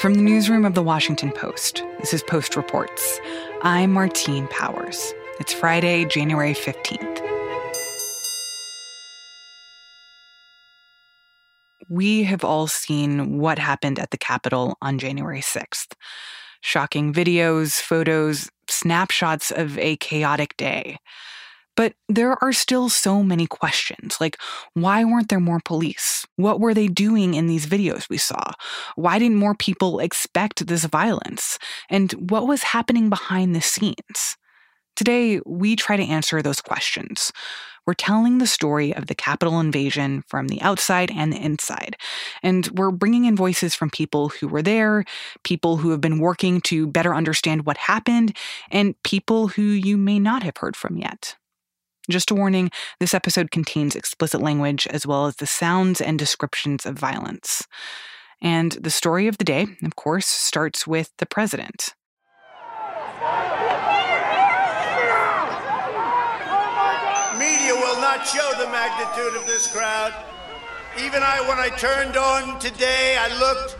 From the newsroom of the Washington Post, this is Post Reports. I'm Martine Powers. It's Friday, January 15th. We have all seen what happened at the Capitol on January 6th. Shocking videos, photos, snapshots of a chaotic day. But there are still so many questions like, why weren't there more police? What were they doing in these videos we saw? Why didn't more people expect this violence? And what was happening behind the scenes? Today, we try to answer those questions. We're telling the story of the Capitol invasion from the outside and the inside. And we're bringing in voices from people who were there, people who have been working to better understand what happened, and people who you may not have heard from yet. Just a warning this episode contains explicit language as well as the sounds and descriptions of violence. And the story of the day, of course, starts with the president. Media will not show the magnitude of this crowd. Even I, when I turned on today, I looked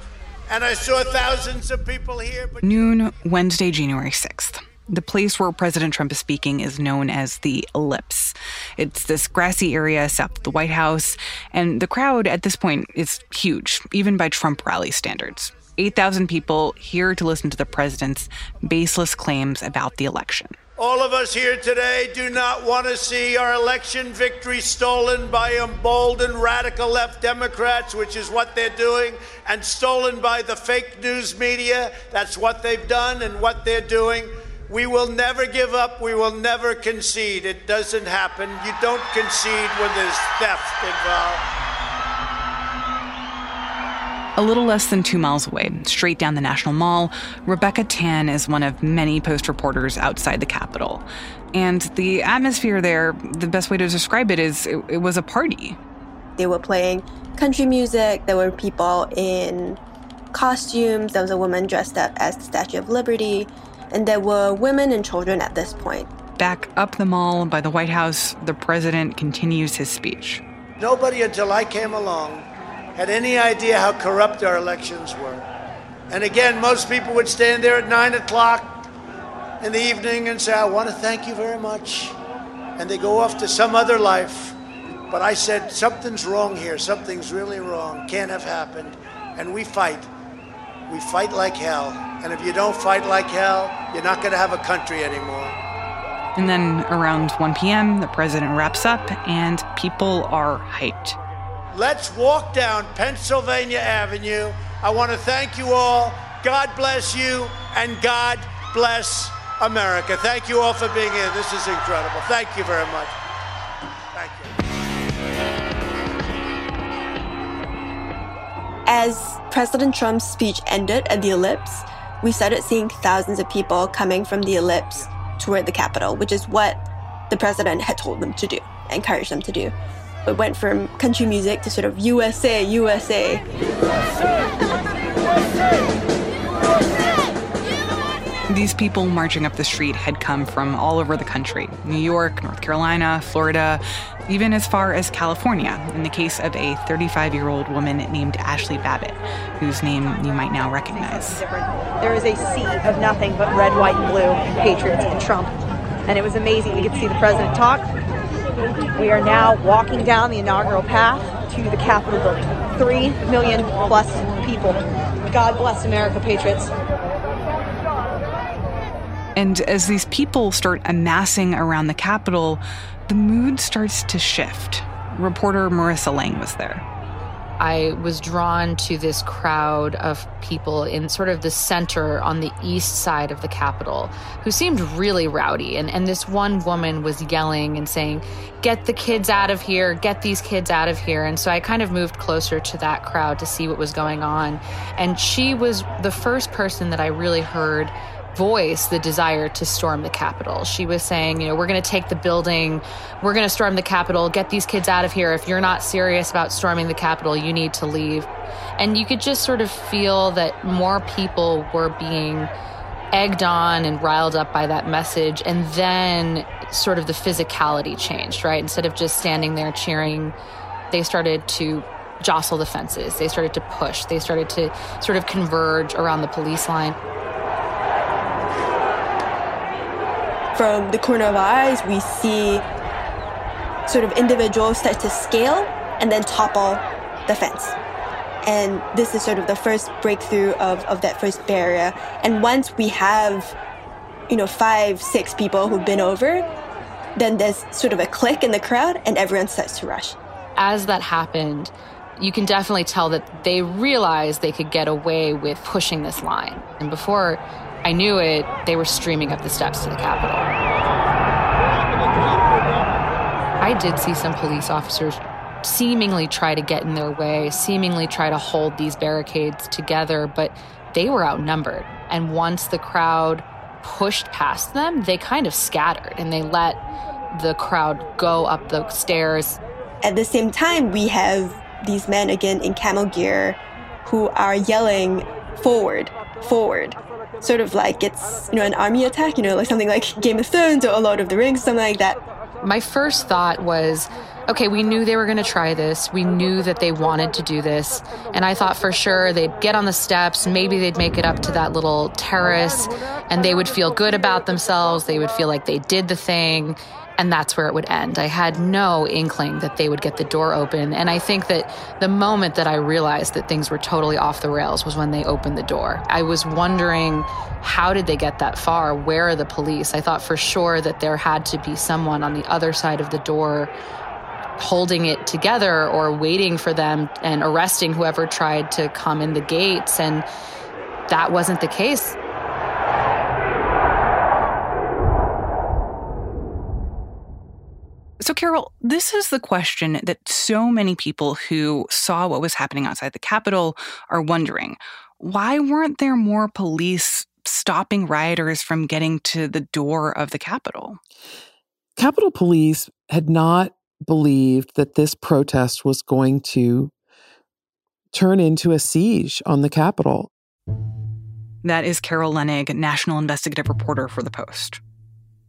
and I saw thousands of people here. But- Noon, Wednesday, January 6th. The place where President Trump is speaking is known as the Ellipse. It's this grassy area south of the White House, and the crowd at this point is huge, even by Trump rally standards. 8,000 people here to listen to the president's baseless claims about the election. All of us here today do not want to see our election victory stolen by emboldened radical left Democrats, which is what they're doing, and stolen by the fake news media. That's what they've done and what they're doing. We will never give up. We will never concede. It doesn't happen. You don't concede when there's theft involved. A little less than two miles away, straight down the National Mall, Rebecca Tan is one of many Post reporters outside the Capitol. And the atmosphere there, the best way to describe it is it, it was a party. They were playing country music, there were people in costumes, there was a woman dressed up as the Statue of Liberty and there were women and children at this point. Back up the mall by the White House, the president continues his speech. Nobody until I came along had any idea how corrupt our elections were. And again, most people would stand there at 9 o'clock in the evening and say, I want to thank you very much. And they go off to some other life. But I said, something's wrong here. Something's really wrong. Can't have happened. And we fight. We fight like hell. And if you don't fight like hell, you're not going to have a country anymore. And then around 1 p.m., the president wraps up and people are hyped. Let's walk down Pennsylvania Avenue. I want to thank you all. God bless you and God bless America. Thank you all for being here. This is incredible. Thank you very much. As President Trump's speech ended at the ellipse, we started seeing thousands of people coming from the ellipse toward the Capitol, which is what the president had told them to do, encouraged them to do. It went from country music to sort of USA, USA. USA, USA. These people marching up the street had come from all over the country New York, North Carolina, Florida, even as far as California, in the case of a 35 year old woman named Ashli Babbitt, whose name you might now recognize. There is a sea of nothing but red, white, and blue patriots and Trump. And it was amazing. We could see the president talk. We are now walking down the inaugural path to the Capitol building. Three million plus people. God bless America, patriots. And as these people start amassing around the Capitol, the mood starts to shift. Reporter Marissa Lang was there. I was drawn to this crowd of people in sort of the center on the east side of the Capitol who seemed really rowdy. And, and this one woman was yelling and saying, Get the kids out of here, get these kids out of here. And so I kind of moved closer to that crowd to see what was going on. And she was the first person that I really heard voice the desire to storm the Capitol. She was saying, you know, we're going to take the building, we're going to storm the Capitol, get these kids out of here. If you're not serious about storming the Capitol, you need to leave. And you could just sort of feel that more people were being egged on and riled up by that message. And then sort of the physicality changed, right? Instead of just standing there cheering, they started to jostle the fences. They started to push. They started to sort of converge around the police line. From the corner of our eyes, we see sort of individuals start to scale and then topple the fence. And this is sort of the first breakthrough of, of that first barrier. And once we have, you know, five, six people who've been over, then there's sort of a click in the crowd and everyone starts to rush. As that happened, you can definitely tell that they realized they could get away with pushing this line. And before I knew it, they were streaming up the steps to the Capitol. I did see some police officers seemingly try to get in their way, seemingly try to hold these barricades together, but they were outnumbered. And once the crowd pushed past them, they kind of scattered and they let the crowd go up the stairs. At the same time, we have these men again in camel gear who are yelling forward, forward. Sort of like it's you know an army attack, you know, like something like Game of Thrones or Lord of the Rings, something like that. My first thought was, okay, we knew they were going to try this. We knew that they wanted to do this. And I thought for sure they'd get on the steps, maybe they'd make it up to that little terrace, and they would feel good about themselves. They would feel like they did the thing and that's where it would end. I had no inkling that they would get the door open. And I think that the moment that I realized that things were totally off the rails was when they opened the door. I was wondering, how did they get that far? Where are the police? I thought for sure that there had to be someone on the other side of the door holding it together or waiting for them and arresting whoever tried to come in the gates. And that wasn't the case. So, Carol, this is the question that so many people who saw what was happening outside the Capitol are wondering. Why weren't there more police stopping rioters from getting to the door of the Capitol? Capitol Police had not believed that this protest was going to turn into a siege on the Capitol. That is Carol Leonnig, national investigative reporter for The Post.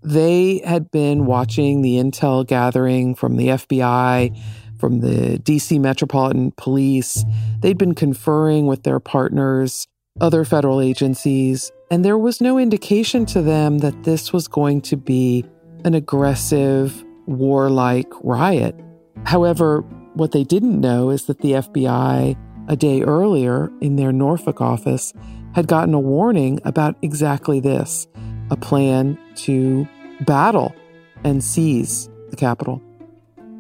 They had been watching the intel gathering from the FBI, from the DC Metropolitan Police. They'd been conferring with their partners, other federal agencies, and there was no indication to them that this was going to be an aggressive, warlike riot. However, what they didn't know is that the FBI, a day earlier in their Norfolk office, had gotten a warning about exactly this a plan to battle and seize the Capitol.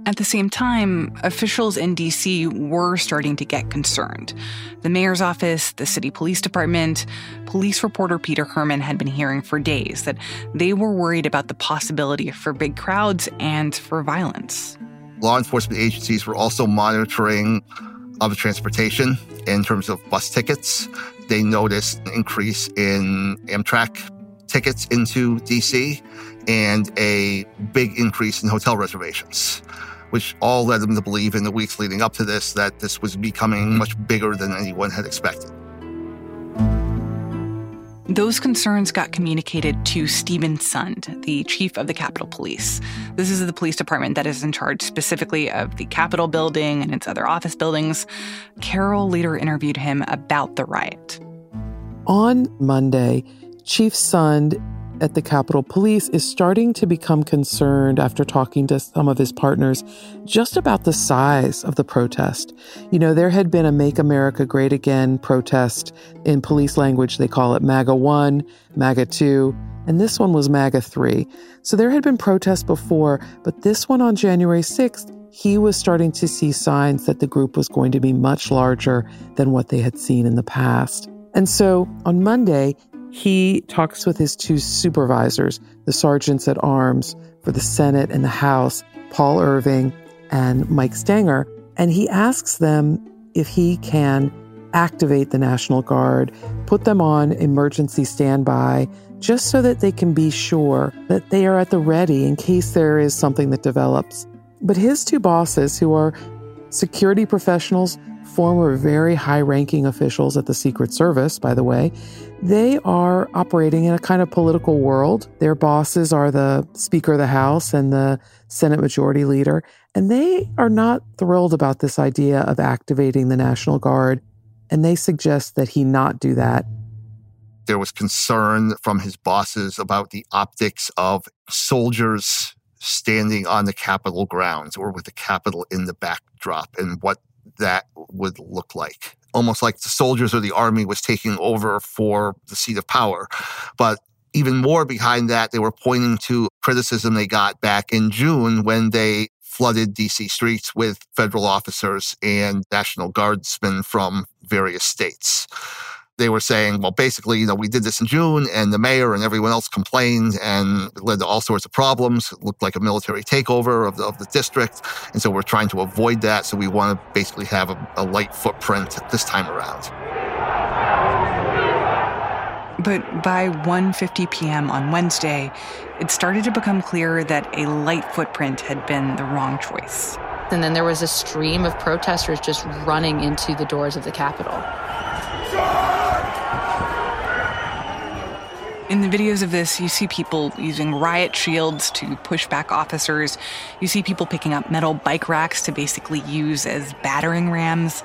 At the same time, officials in DC were starting to get concerned. The mayor's office, the city police department, police reporter Peter Hermann had been hearing for days that they were worried about the possibility for big crowds and for violence. Law enforcement agencies were also monitoring other transportation in terms of bus tickets. They noticed an increase in Amtrak tickets into DC and a big increase in hotel reservations, which all led them to believe in the weeks leading up to this that this was becoming much bigger than anyone had expected. Those concerns got communicated to Steven Sund, the chief of the Capitol Police. This is the police department that is in charge specifically of the Capitol building and its other office buildings. Carol later interviewed him about the riot. On Monday, Chief Sund at the Capitol Police is starting to become concerned after talking to some of his partners just about the size of the protest. You know, there had been a Make America Great Again protest. In police language, they call it MAGA 1, MAGA 2, and this one was MAGA 3. So there had been protests before, but this one on January 6th, he was starting to see signs that the group was going to be much larger than what they had seen in the past. And so on Monday, he talks with his two supervisors, the sergeants at arms for the Senate and the House, Paul Irving and Mike Stenger, and he asks them if he can activate the National Guard, put them on emergency standby, just so that they can be sure that they are at the ready in case there is something that develops. But his two bosses, who are Security professionals, former very high ranking officials at the Secret Service, by the way, they are operating in a kind of political world. Their bosses are the Speaker of the House and the Senate Majority Leader, and they are not thrilled about this idea of activating the National Guard, and they suggest that he not do that. There was concern from his bosses about the optics of soldiers standing on the Capitol grounds or with the Capitol in the backdrop and what that would look like. Almost like the soldiers or the army was taking over for the seat of power. But even more behind that, they were pointing to criticism they got back in June when they flooded DC streets with federal officers and National Guardsmen from various states they were saying, well, basically, you know, we did this in June and the mayor and everyone else complained and it led to all sorts of problems. It looked like a military takeover of the, of the district. And so we're trying to avoid that. So we want to basically have a, a light footprint this time around. But by 1:50 p.m. on Wednesday, it started to become clear that a light footprint had been the wrong choice. And then there was a stream of protesters just running into the doors of the Capitol. In the videos of this, you see people using riot shields to push back officers. You see people picking up metal bike racks to basically use as battering rams.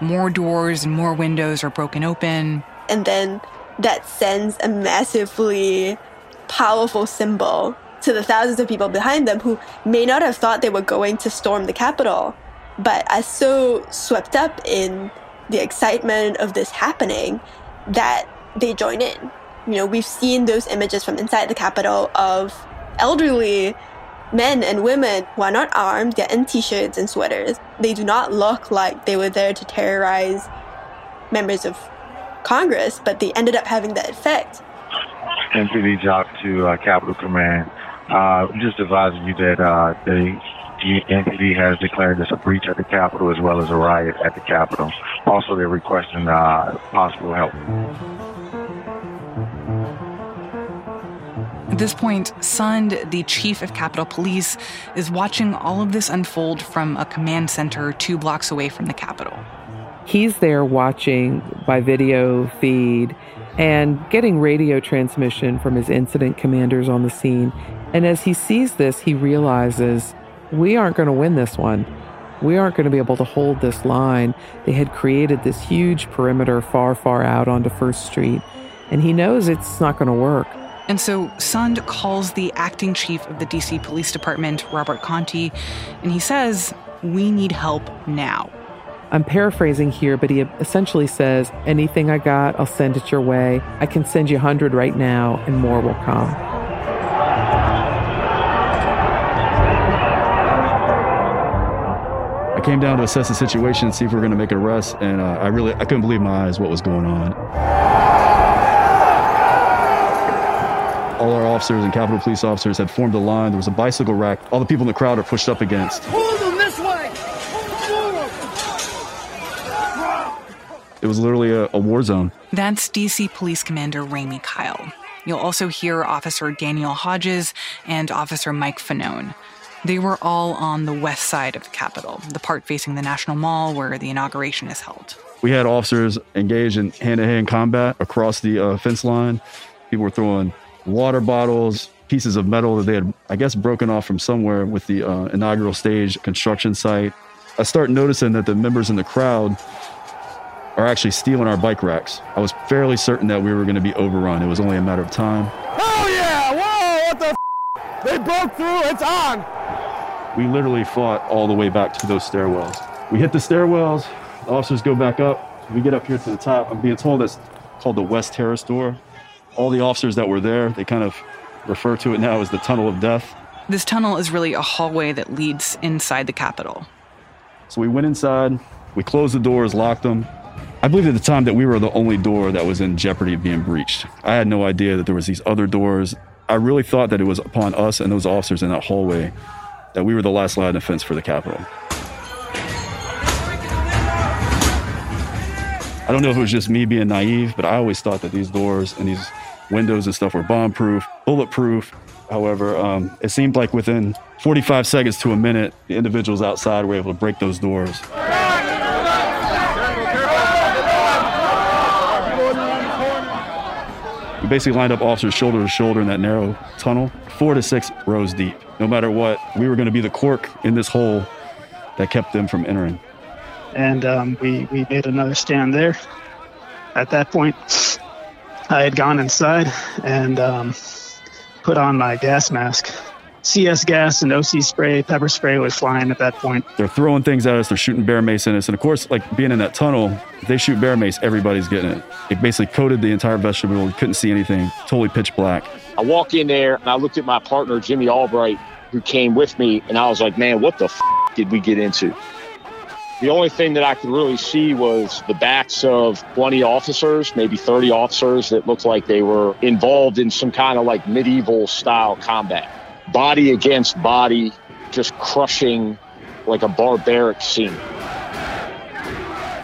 More doors and more windows are broken open. And then that sends a massively powerful symbol to the thousands of people behind them who may not have thought they were going to storm the Capitol, but are so swept up in the excitement of this happening that they join in you know, we've seen those images from inside the Capitol of elderly men and women who are not armed, they're in t shirts and sweaters. They do not look like they were there to terrorize members of Congress, but they ended up having that effect. MPD job to uh, Capitol Command. Uh, just advising you that uh, the, the MPD has declared this a breach at the Capitol as well as a riot at the Capitol. Also, they're requesting uh, possible help. At this point, Sund, the chief of Capitol Police, is watching all of this unfold from a command center two blocks away from the Capitol. He's there watching by video feed and getting radio transmission from his incident commanders on the scene. And as he sees this, he realizes we aren't going to win this one. We aren't going to be able to hold this line. They had created this huge perimeter far, far out onto First Street, and he knows it's not going to work. And so Sund calls the acting chief of the DC Police Department, Robert Contee, and he says, We need help now. I'm paraphrasing here, but he essentially says, Anything I got, I'll send it your way. I can send you 100 right now, and more will come. I came down to assess the situation, and see if we are going to make an arrest, and uh, I really I couldn't believe my eyes what was going on. All our officers and Capitol Police officers had formed a line. There was a bicycle rack. All the people in the crowd are pushed up against. Pull them this way! It was literally a, a war zone. That's DC Police Commander Ramey Kyle. You'll also hear Officer Daniel Hodges and Officer Mike Fanone. They were all on the west side of the Capitol, the part facing the National Mall where the inauguration is held. We had officers engaged in hand to hand combat across the uh, fence line. People were throwing water bottles, pieces of metal that they had, I guess, broken off from somewhere with the uh, inaugural stage construction site. I start noticing that the members in the crowd are actually stealing our bike racks. I was fairly certain that we were going to be overrun. It was only a matter of time. Oh yeah! Whoa! What the? F- they broke through. It's on. We literally fought all the way back to those stairwells. We hit the stairwells. The officers go back up. We get up here to the top. I'm being told it's called the West Terrace door all the officers that were there, they kind of refer to it now as the Tunnel of Death. This tunnel is really a hallway that leads inside the Capitol. So we went inside, we closed the doors, locked them. I believed at the time that we were the only door that was in jeopardy of being breached. I had no idea that there was these other doors. I really thought that it was upon us and those officers in that hallway that we were the last line of defense for the Capitol. I don't know if it was just me being naive, but I always thought that these doors and these windows and stuff were bomb proof, bulletproof. However, um, it seemed like within 45 seconds to a minute, the individuals outside were able to break those doors. We basically lined up officers shoulder to shoulder in that narrow tunnel, four to six rows deep. No matter what, we were going to be the cork in this hole that kept them from entering. And um, we, we made another stand there. At that point, I had gone inside and um, put on my gas mask. CS gas and OC spray, pepper spray was flying at that point. They're throwing things at us. They're shooting bear mace at us. And of course, like being in that tunnel, if they shoot bear mace, everybody's getting it. It basically coated the entire vestibule. You couldn't see anything, totally pitch black. I walk in there and I looked at my partner, Jimmy Albright, who came with me, and I was like, man, what the f- did we get into? The only thing that I could really see was the backs of 20 officers, maybe 30 officers that looked like they were involved in some kind of like medieval style combat. Body against body, just crushing like a barbaric scene.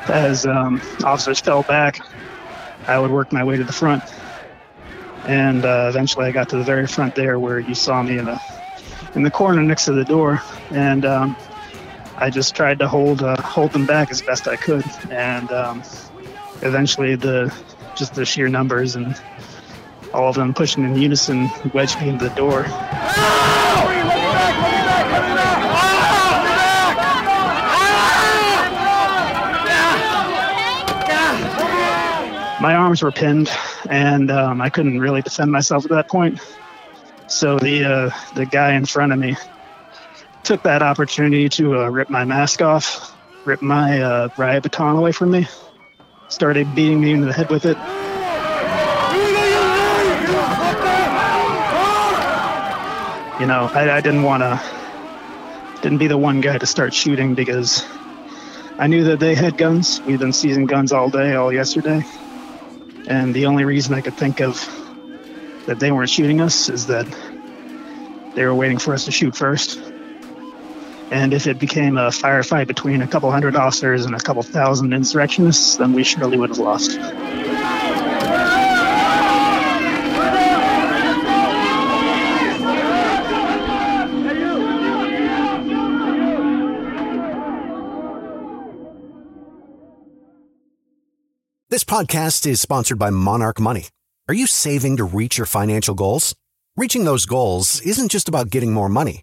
As um, officers fell back, I would work my way to the front. And uh, eventually I got to the very front there where you saw me in the, in the corner next to the door. And um, I just tried to hold uh, hold them back as best I could, and um, eventually the just the sheer numbers and all of them pushing in unison wedged me into the door. My arms were pinned, and um, I couldn't really defend myself at that point. So the uh, the guy in front of me took that opportunity to uh, rip my mask off, rip my uh, riot baton away from me, started beating me in the head with it. You know, I, I didn't want to, didn't be the one guy to start shooting because I knew that they had guns. We've been seizing guns all day, all yesterday. And the only reason I could think of that they weren't shooting us is that they were waiting for us to shoot first. And if it became a firefight between a couple hundred officers and a couple thousand insurrectionists, then we surely would have lost. This podcast is sponsored by Monarch Money. Are you saving to reach your financial goals? Reaching those goals isn't just about getting more money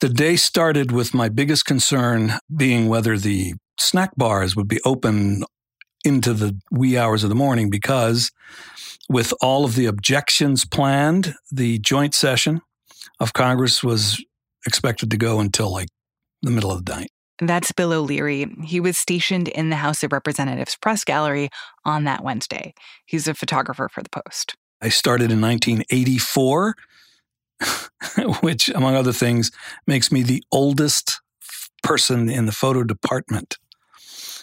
The day started with my biggest concern being whether the snack bars would be open into the wee hours of the morning because, with all of the objections planned, the joint session of Congress was expected to go until like the middle of the night. That's Bill O'Leary. He was stationed in the House of Representatives press gallery on that Wednesday. He's a photographer for the Post. I started in 1984 which, among other things, makes me the oldest person in the photo department.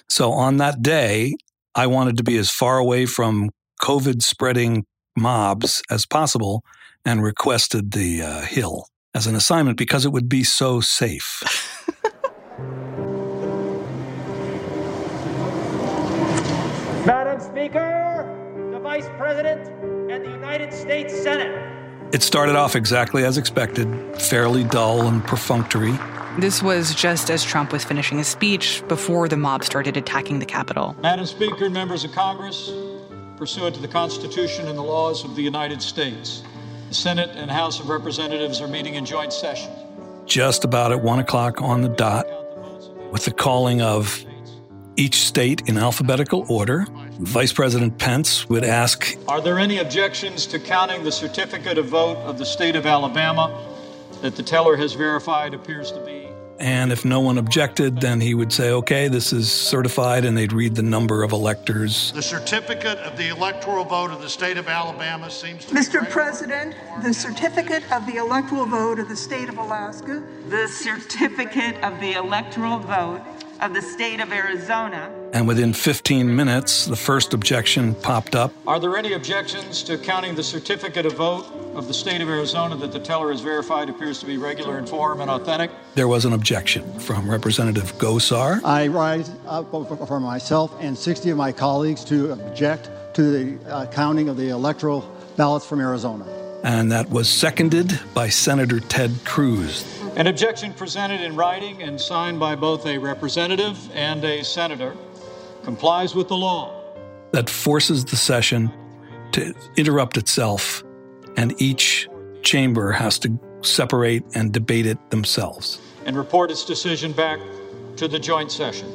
So on that day, I wanted to be as far away from COVID spreading mobs as possible and requested the uh, Hill as an assignment because it would be so safe. Madam Speaker, the Vice President, and the United States Senate. It started off exactly as expected, fairly dull and perfunctory. This was just as Trump was finishing his speech before the mob started attacking the Capitol. Madam Speaker and members of Congress, pursuant to the Constitution and the laws of the United States, the Senate and House of Representatives are meeting in joint session. Just about at one o'clock on the dot, with the calling of each state in alphabetical order. Vice President Pence would ask Are there any objections to counting the certificate of vote of the state of Alabama that the teller has verified appears to be? And if no one objected, then he would say, okay, this is certified, and they'd read the number of electors. The certificate of the electoral vote of the state of Alabama seems to Mr. President, the certificate of the electoral vote of the state of Alaska. The certificate of the electoral vote of the state of Arizona. And within 15 minutes, the first objection popped up. Are there any objections to counting the certificate of vote of the state of Arizona that the teller has verified appears to be regular in form and authentic? There was an objection from Representative Gosar. I rise up for myself and 60 of my colleagues to object to the uh, counting of the electoral ballots from Arizona. And that was seconded by Senator Ted Cruz. An objection presented in writing and signed by both a representative and a senator complies with the law. That forces the session to interrupt itself, and each chamber has to separate and debate it themselves. And report its decision back to the joint session.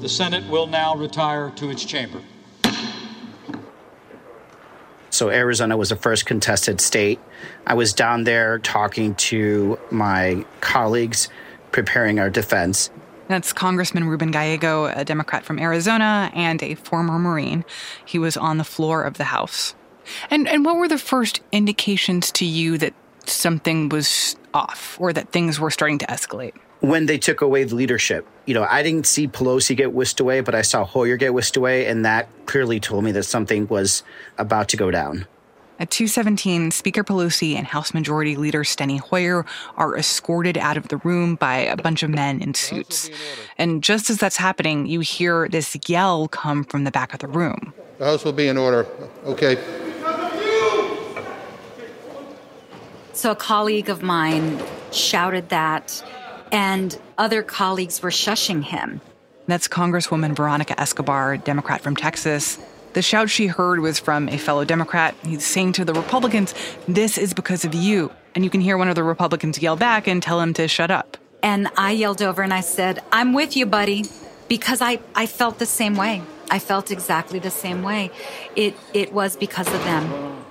The Senate will now retire to its chamber. So Arizona was the first contested state. I was down there talking to my colleagues, preparing our defense. That's Congressman Ruben Gallego, a Democrat from Arizona and a former Marine. He was on the floor of the House. And and what were the first indications to you that something was off or that things were starting to escalate? When they took away the leadership, you know, I didn't see Pelosi get whisked away, but I saw Hoyer get whisked away, and that clearly told me that something was about to go down. At 217, Speaker Pelosi and House Majority Leader Steny Hoyer are escorted out of the room by a bunch of men in suits. And just as that's happening, you hear this yell come from the back of the room. The House will be in order. Okay. So a colleague of mine shouted that, and other colleagues were shushing him. That's Congresswoman Veronica Escobar, Democrat from Texas. The shout she heard was from a fellow Democrat. He's saying to the Republicans, This is because of you. And you can hear one of the Republicans yell back and tell him to shut up. And I yelled over and I said, I'm with you, buddy, because I, I felt the same way. I felt exactly the same way. It, it was because of them.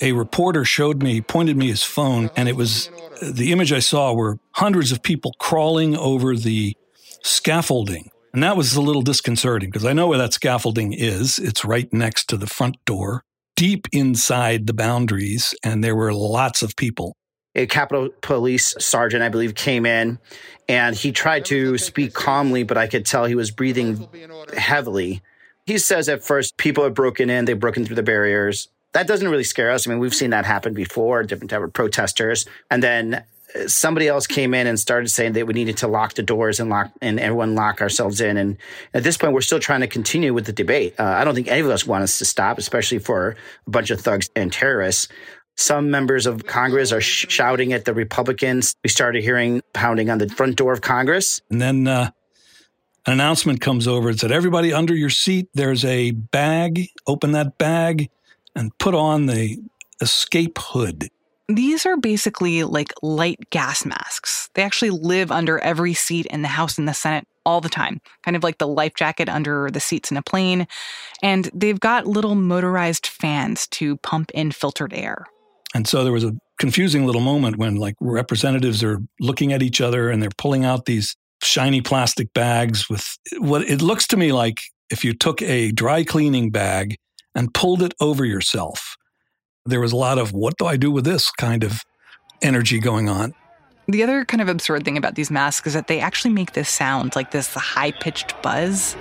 A reporter showed me, pointed me his phone, and it was the image I saw were hundreds of people crawling over the scaffolding. And that was a little disconcerting because I know where that scaffolding is. It's right next to the front door, deep inside the boundaries, and there were lots of people. A Capitol Police sergeant, I believe, came in and he tried to speak calmly, but I could tell he was breathing heavily. He says at first people have broken in, they've broken through the barriers. That doesn't really scare us. I mean, we've seen that happen before, different type of protesters. And then somebody else came in and started saying that we needed to lock the doors and lock and everyone lock ourselves in. And at this point, we're still trying to continue with the debate. Uh, I don't think any of us want us to stop, especially for a bunch of thugs and terrorists. Some members of Congress are sh- shouting at the Republicans. We started hearing pounding on the front door of Congress. And then uh, an announcement comes over and said, Everybody under your seat, there's a bag. Open that bag and put on the escape hood. These are basically like light gas masks. They actually live under every seat in the House and the Senate all the time, kind of like the life jacket under the seats in a plane. And they've got little motorized fans to pump in filtered air. And so there was a confusing little moment when like representatives are looking at each other and they're pulling out these shiny plastic bags with what it looks to me like if you took a dry cleaning bag and pulled it over yourself there was a lot of what do I do with this kind of energy going on. The other kind of absurd thing about these masks is that they actually make this sound like this high pitched buzz.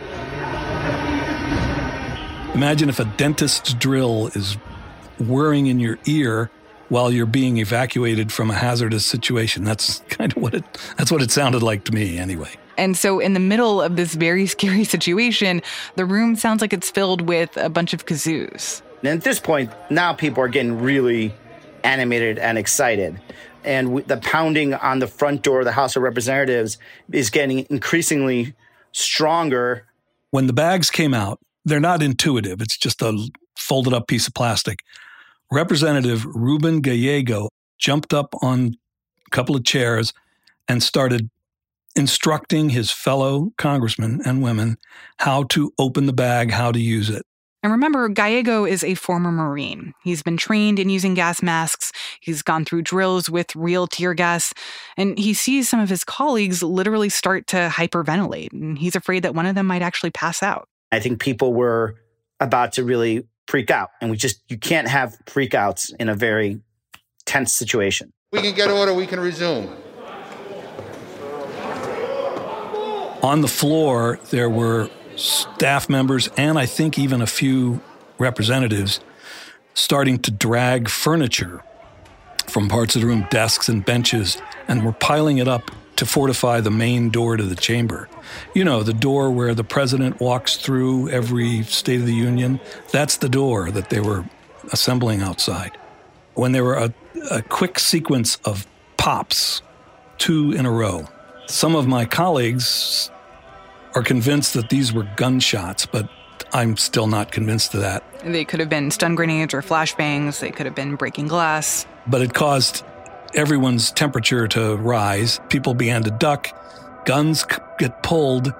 Imagine if a dentist's drill is whirring in your ear while you're being evacuated from a hazardous situation. That's kind of what it that's what it sounded like to me anyway. And so, in the middle of this very scary situation, the room sounds like it's filled with a bunch of kazoos. And at this point, now people are getting really animated and excited. And the pounding on the front door of the House of Representatives is getting increasingly stronger. When the bags came out, they're not intuitive. It's just a folded up piece of plastic. Representative Ruben Gallego jumped up on a couple of chairs and started instructing his fellow congressmen and women how to open the bag, how to use it. And remember, Gallego is a former Marine. He's been trained in using gas masks, he's gone through drills with real tear gas, and he sees some of his colleagues literally start to hyperventilate. And he's afraid that one of them might actually pass out. I think people were about to really freak out. And we just, you can't have freakouts in a very tense situation. We can get order, we can resume. On the floor, there were staff members and I think even a few representatives starting to drag furniture from parts of the room, desks and benches, and were piling it up to fortify the main door to the chamber. You know, the door where the president walks through every State of the Union. That's the door that they were assembling outside. When there were a, a quick sequence of pops, two in a row, some of my colleagues are convinced that these were gunshots, but I'm still not convinced of that. They could have been stun grenades or flashbangs, they could have been breaking glass. But it caused everyone's temperature to rise. People began to duck, guns get pulled,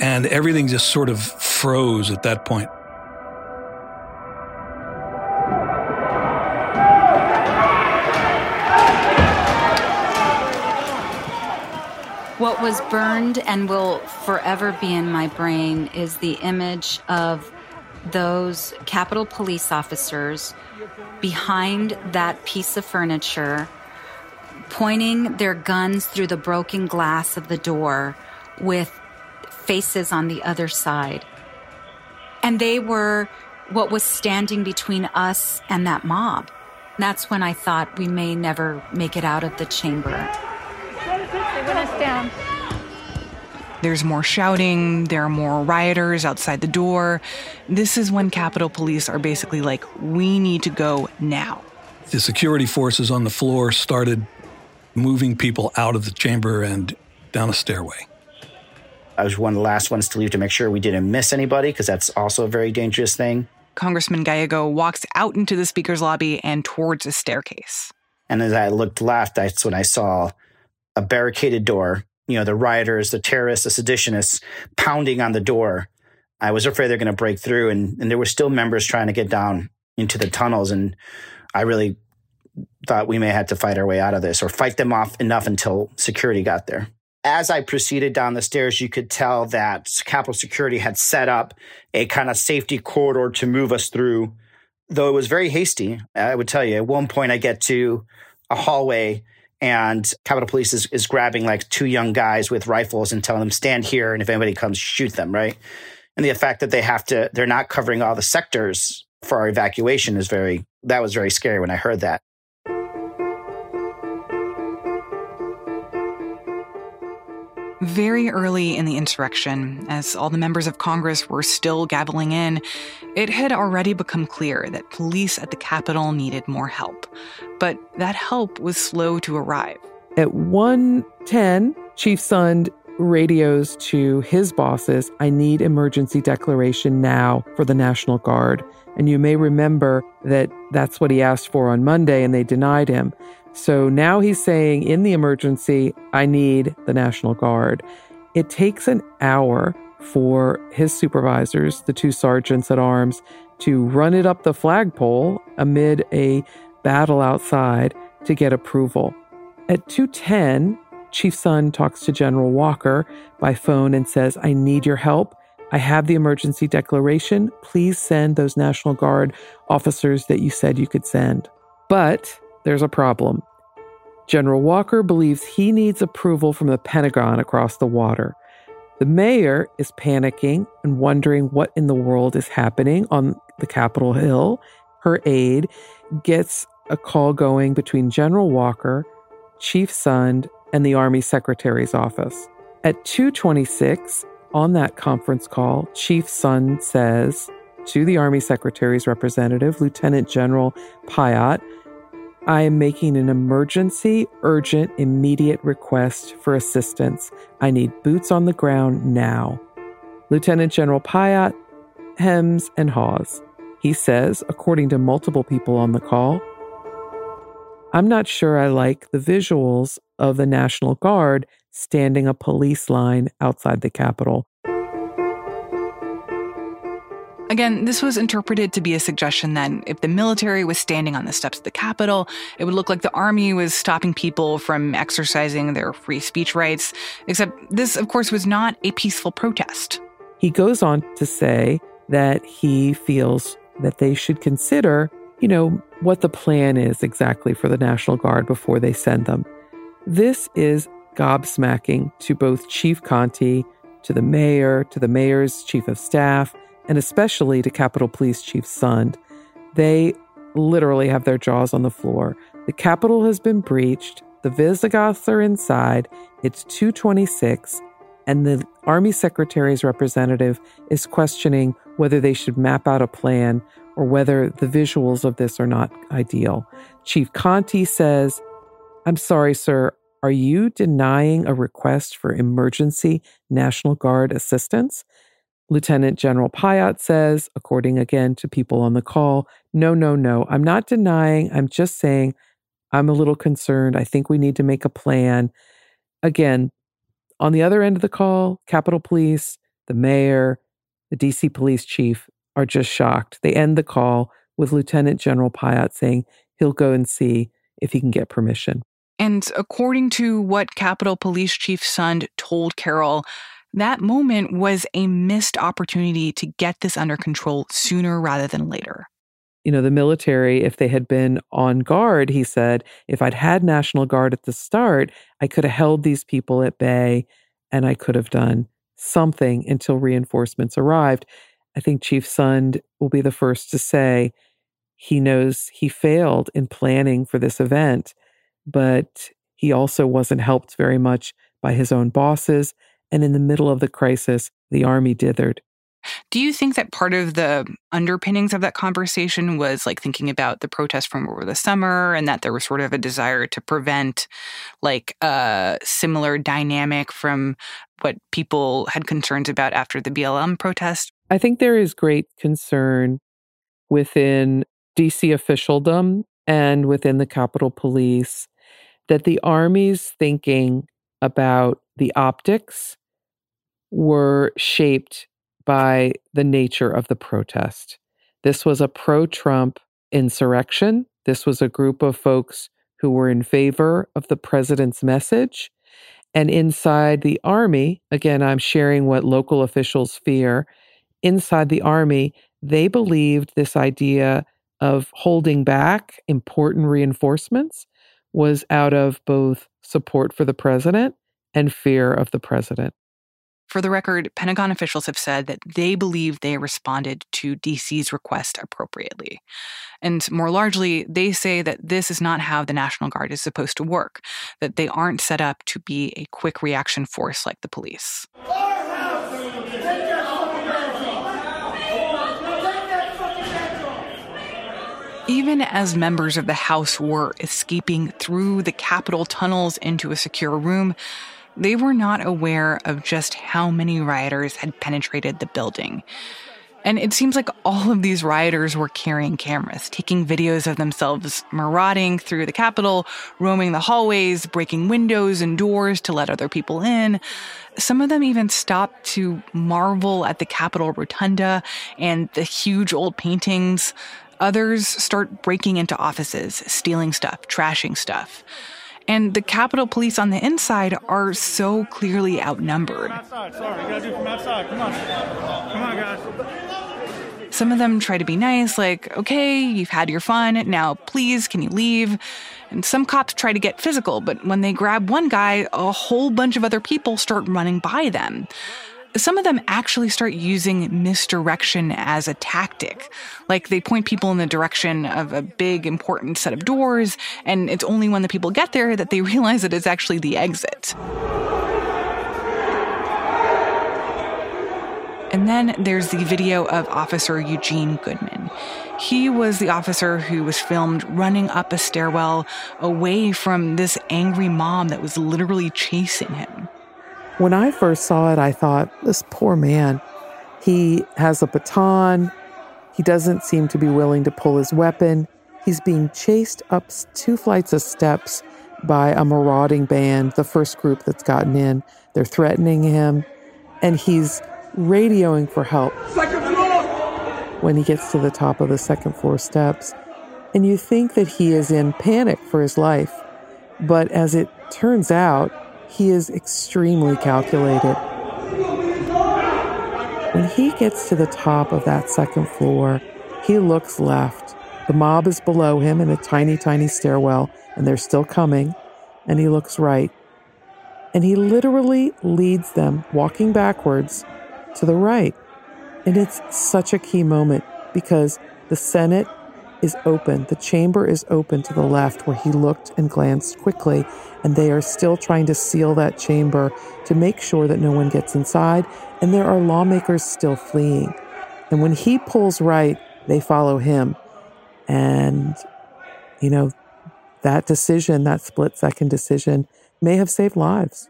and everything just sort of froze at that point. What was burned and will forever be in my brain is the image of those Capitol police officers behind that piece of furniture, pointing their guns through the broken glass of the door with faces on the other side. And they were what was standing between us and that mob. That's when I thought we may never make it out of the chamber. There's more shouting, there are more rioters outside the door. This is when Capitol Police are basically like, we need to go now. The security forces on the floor started moving people out of the chamber and down a stairway. I was one of the last ones to leave to make sure we didn't miss anybody because that's also a very dangerous thing. Congressman Gallego walks out into the speaker's lobby and towards a staircase. And as I looked left, that's when I saw a barricaded door. You know, the rioters, the terrorists, the seditionists pounding on the door. I was afraid they're going to break through, and, and there were still members trying to get down into the tunnels. And I really thought we may have to fight our way out of this or fight them off enough until security got there. As I proceeded down the stairs, you could tell that Capitol Security had set up a kind of safety corridor to move us through, though it was very hasty. I would tell you, at one point, I get to a hallway and Capitol Police is, is grabbing like two young guys with rifles and telling them stand here, and if anybody comes, shoot them. Right, and the fact that they have to, they're not covering all the sectors for our evacuation is very. That was very scary when I heard that. Very early in the insurrection, as all the members of Congress were still gaveling in, it had already become clear that police at the Capitol needed more help. But that help was slow to arrive. At 1:10, Chief Sund radios to his bosses, I need emergency declaration now for the National Guard. And you may remember that that's what he asked for on Monday and they denied him. So now he's saying in the emergency, I need the National Guard. It takes an hour for his supervisors, the two sergeants at arms, to run it up the flagpole amid a battle outside to get approval. At 2:10, Chief Sund talks to General Walker by phone and says, "I need your help. I have the emergency declaration. Please send those National Guard officers that you said you could send." But there's a problem. General Walker believes he needs approval from the Pentagon across the water. The mayor is panicking and wondering what in the world is happening on the Capitol Hill. Her aide gets a call going between General Walker, Chief Sund, and the Army Secretary's office. At 226, on that conference call, Chief Sund says to the Army Secretary's representative, Lieutenant General Piatt, I am making an emergency, urgent, immediate request for assistance. I need boots on the ground now. Lieutenant General Piatt hems and haws. He says, according to multiple people on the call, I'm not sure I like the visuals of the National Guard standing a police line outside the Capitol. Again, this was interpreted to be a suggestion that if the military was standing on the steps of the Capitol, it would look like the army was stopping people from exercising their free speech rights. Except this, of course, was not a peaceful protest. He goes on to say that he feels that they should consider, you know, what the plan is exactly for the National Guard before they send them. This is gobsmacking to both Chief Contee, to the mayor, to the mayor's chief of staff, and especially to Capitol Police Chief Sund. They literally have their jaws on the floor. The Capitol has been breached. The Visigoths are inside. It's 226. And the Army Secretary's representative is questioning whether they should map out a plan or whether the visuals of this are not ideal. Chief Contee says, I'm sorry, sir. Are you denying a request for emergency National Guard assistance? Lieutenant General Pyatt says, according again to people on the call, no, no, no, I'm not denying. I'm just saying I'm a little concerned. I think we need to make a plan. Again, on the other end of the call, Capitol Police, the mayor, the DC police chief are just shocked. They end the call with Lieutenant General Pyatt saying he'll go and see if he can get permission. And according to what Capitol Police Chief Sund told Carol, that moment was a missed opportunity to get this under control sooner rather than later. You know, the military, if they had been on guard, he said, if I'd had National Guard at the start, I could have held these people at bay and I could have done something until reinforcements arrived. I think Chief Sund will be the first to say he knows he failed in planning for this event, but he also wasn't helped very much by his own bosses and in the middle of the crisis, the army dithered. Do you think that part of the underpinnings of that conversation was like thinking about the protest from over the summer and that there was sort of a desire to prevent like a similar dynamic from what people had concerns about after the BLM protest? I think there is great concern within DC officialdom and within the Capitol Police that the Army's thinking about the optics were shaped by the nature of the protest. This was a pro Trump insurrection. This was a group of folks who were in favor of the president's message. And inside the army, again, I'm sharing what local officials fear. Inside the army, they believed this idea of holding back important reinforcements was out of both support for the president and fear of the president. For the record, Pentagon officials have said that they believe they responded to DC's request appropriately. And more largely, they say that this is not how the National Guard is supposed to work, that they aren't set up to be a quick reaction force like the police. Even as members of the House were escaping through the Capitol tunnels into a secure room, they were not aware of just how many rioters had penetrated the building. And it seems like all of these rioters were carrying cameras, taking videos of themselves marauding through the Capitol, roaming the hallways, breaking windows and doors to let other people in. Some of them even stopped to marvel at the Capitol rotunda and the huge old paintings. Others start breaking into offices, stealing stuff, trashing stuff. And the Capitol Police on the inside are so clearly outnumbered. Outside, sorry, you gotta do from outside. Come on. Come on. Some of them try to be nice, like, okay, you've had your fun, now please, can you leave? And some cops try to get physical, but when they grab one guy, a whole bunch of other people start running by them some of them actually start using misdirection as a tactic. Like they point people in the direction of a big important set of doors, and it's only when the people get there that they realize that it's actually the exit. And then there's the video of Officer Eugene Goodman. He was the officer who was filmed running up a stairwell away from this angry mom that was literally chasing him. When I first saw it, I thought, this poor man, he has a baton. He doesn't seem to be willing to pull his weapon. He's being chased up two flights of steps by a marauding band, the first group that's gotten in. They're threatening him, and he's radioing for help when he gets to the top of the second floor steps. And you think that he is in panic for his life. But as it turns out, he is extremely calculated. When he gets to the top of that second floor, he looks left. The mob is below him in a tiny, tiny stairwell, and they're still coming. And he looks right. And he literally leads them, walking backwards, to the right. And it's such a key moment because the Senate is open. The chamber is open to the left where he looked and glanced quickly, and they are still trying to seal that chamber to make sure that no one gets inside, and there are lawmakers still fleeing. And when he pulls right, they follow him. And, you know, that decision, that split second decision, may have saved lives.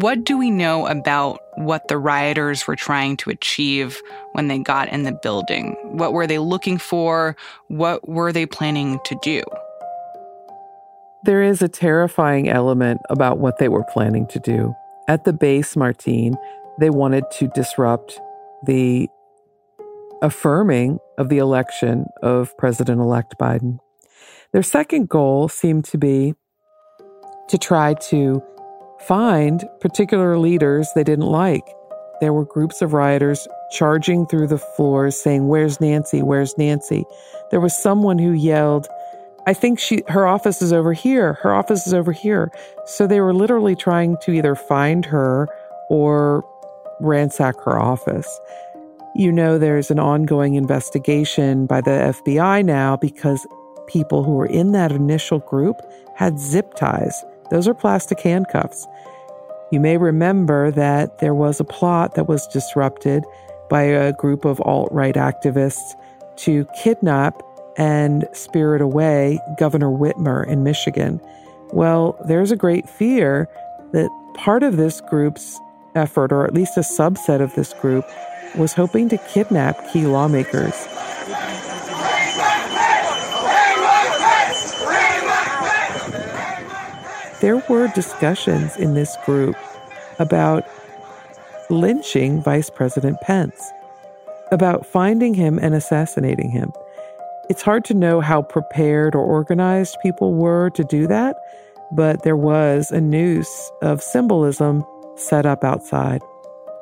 What do we know about what the rioters were trying to achieve when they got in the building? What were they looking for? What were they planning to do? There is a terrifying element about what they were planning to do. At the base, Martine, they wanted to disrupt the affirming of the election of President elect Biden. Their second goal seemed to be to try to find particular leaders they didn't like. There were groups of rioters charging through the floors saying, Where's Nancy? Where's Nancy? There was someone who yelled, I think she her office is over here. Her office is over here. So they were literally trying to either find her or ransack her office. You know there's an ongoing investigation by the FBI now because people who were in that initial group had zip ties those are plastic handcuffs. You may remember that there was a plot that was disrupted by a group of alt right activists to kidnap and spirit away Governor Whitmer in Michigan. Well, there's a great fear that part of this group's effort, or at least a subset of this group, was hoping to kidnap key lawmakers. There were discussions in this group about lynching Vice President Pence, about finding him and assassinating him. It's hard to know how prepared or organized people were to do that, but there was a noose of symbolism set up outside.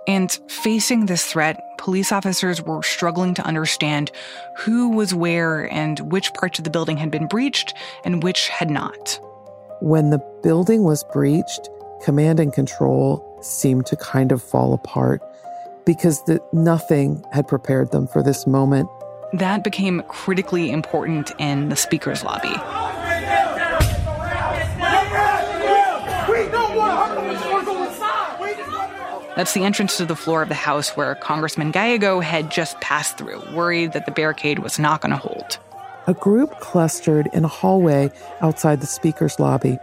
And facing this threat, police officers were struggling to understand who was where and which parts of the building had been breached and which had not. When the building was breached, command and control seemed to kind of fall apart because the, nothing had prepared them for this moment. That became critically important in the speaker's lobby. That's the entrance to the floor of the House where Congressman Gallego had just passed through, worried that the barricade was not going to hold a group clustered in a hallway outside the Speaker's lobby.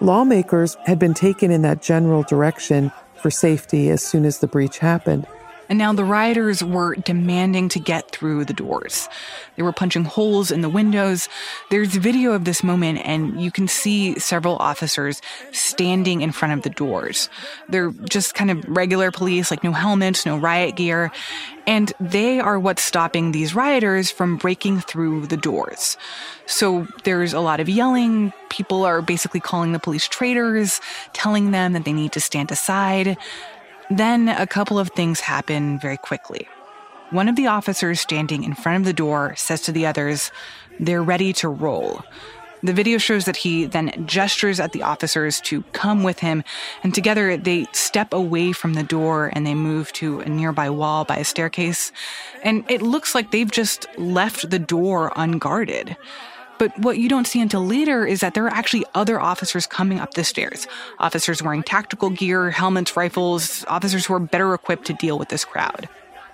Lawmakers had been taken in that general direction for safety as soon as the breach happened. And now the rioters were demanding to get through the doors. They were punching holes in the windows. There's video of this moment, and you can see several officers standing in front of the doors. They're just kind of regular police, like no helmets, no riot gear. And they are what's stopping these rioters from breaking through the doors. So there's a lot of yelling. People are basically calling the police traitors, telling them that they need to stand aside. Then a couple of things happen very quickly. One of the officers standing in front of the door says to the others, they're ready to roll. The video shows that he then gestures at the officers to come with him, and together they step away from the door and they move to a nearby wall by a staircase. And it looks like they've just left the door unguarded. But what you don't see until later is that there are actually other officers coming up the stairs. Officers wearing tactical gear, helmets, rifles, officers who are better equipped to deal with this crowd.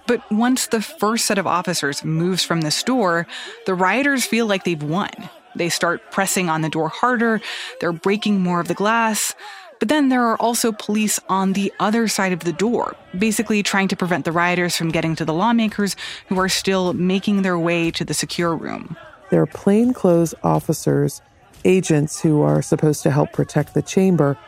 But once the first set of officers moves from the store, the rioters feel like they've won. They start pressing on the door harder, they're breaking more of the glass. But then there are also police on the other side of the door, basically trying to prevent the rioters from getting to the lawmakers who are still making their way to the secure room. There are plainclothes officers, agents who are supposed to help protect the chamber,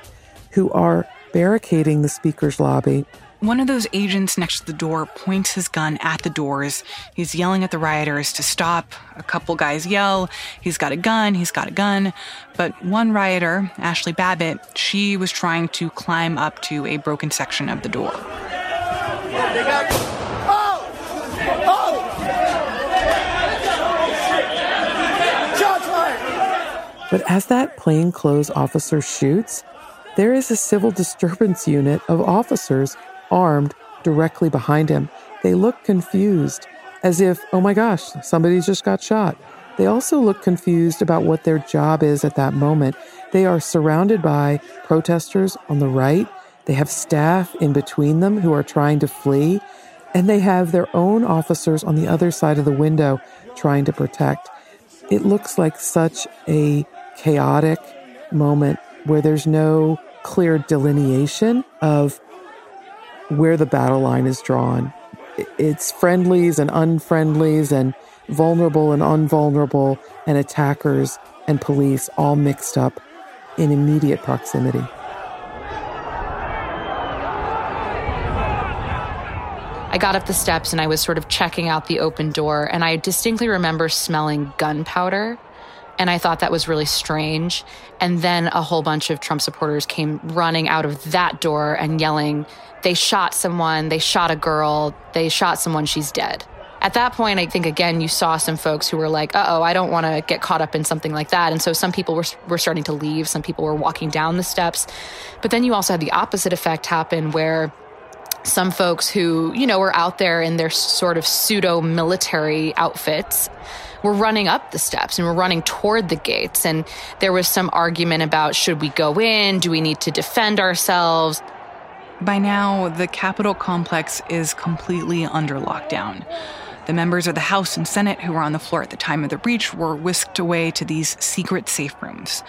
who are barricading the speaker's lobby one of those agents next to the door points his gun at the doors. He's yelling at the rioters to stop. A couple guys yell, He's got a gun, he's got a gun. But one rioter, Ashli Babbitt, she was trying to climb up to a broken section of the door. But as that plainclothes officer shoots, there is a civil disturbance unit of officers armed directly behind him. They look confused, as if, oh my gosh, somebody just got shot. They also look confused about what their job is at that moment. They are surrounded by protesters on the right. They have staff in between them who are trying to flee. And they have their own officers on the other side of the window trying to protect. It looks like such a chaotic moment where there's no clear delineation of where the battle line is drawn. It's friendlies and unfriendlies and vulnerable and unvulnerable and attackers and police all mixed up in immediate proximity. I got up the steps and I was sort of checking out the open door, and I distinctly remember smelling gunpowder. And I thought that was really strange. And then a whole bunch of Trump supporters came running out of that door and yelling, they shot someone, they shot a girl, they shot someone, she's dead. At that point, I think again, you saw some folks who were like, uh oh, I don't want to get caught up in something like that. And so some people were, were starting to leave, some people were walking down the steps. But then you also had the opposite effect happen where some folks who, you know, were out there in their sort of pseudo military outfits were running up the steps and were running toward the gates. And there was some argument about should we go in? Do we need to defend ourselves? By now, the Capitol complex is completely under lockdown. The members of the House and Senate who were on the floor at the time of the breach were whisked away to these secret safe rooms.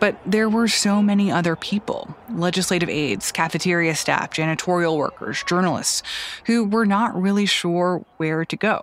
But there were so many other people legislative aides, cafeteria staff, janitorial workers, journalists who were not really sure where to go.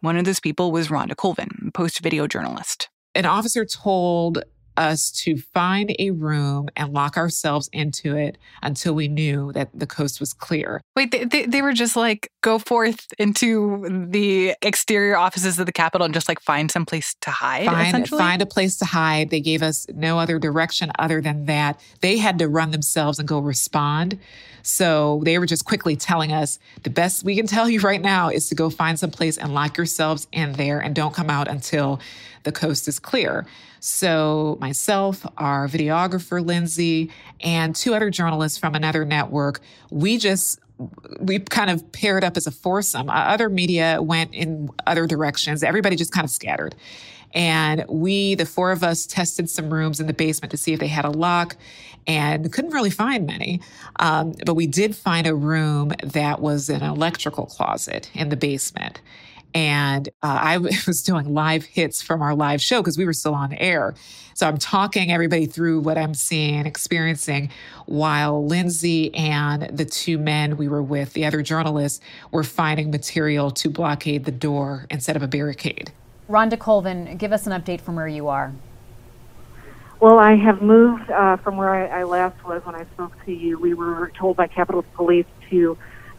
One of those people was Rhonda Colvin, post video journalist. An officer told us to find a room and lock ourselves into it until we knew that the coast was clear. Wait, they, they, they, were just like, go forth into the exterior offices of the Capitol and just like find some place to hide? Find, find a place to hide. They gave us no other direction other than that. They had to run themselves and go respond. So they were just quickly telling us the best we can tell you right now is to go find some place and lock yourselves in there and don't come out until the coast is clear. So, myself, our videographer, Lindsay, and two other journalists from another network, we just we kind of paired up as a foursome. Other media went in other directions. Everybody just kind of scattered. And we, the four of us, tested some rooms in the basement to see if they had a lock and couldn't really find many. Um, but we did find a room that was an electrical closet in the basement. And uh, I was doing live hits from our live show because we were still on air. So I'm talking everybody through what I'm seeing, experiencing, while Lindsay and the two men we were with, the other journalists, were finding material to blockade the door instead of a barricade. Rhonda Colvin, give us an update from where you are. Well, I have moved uh, from where I, I last was when I spoke to you. We were told by Capitol Police to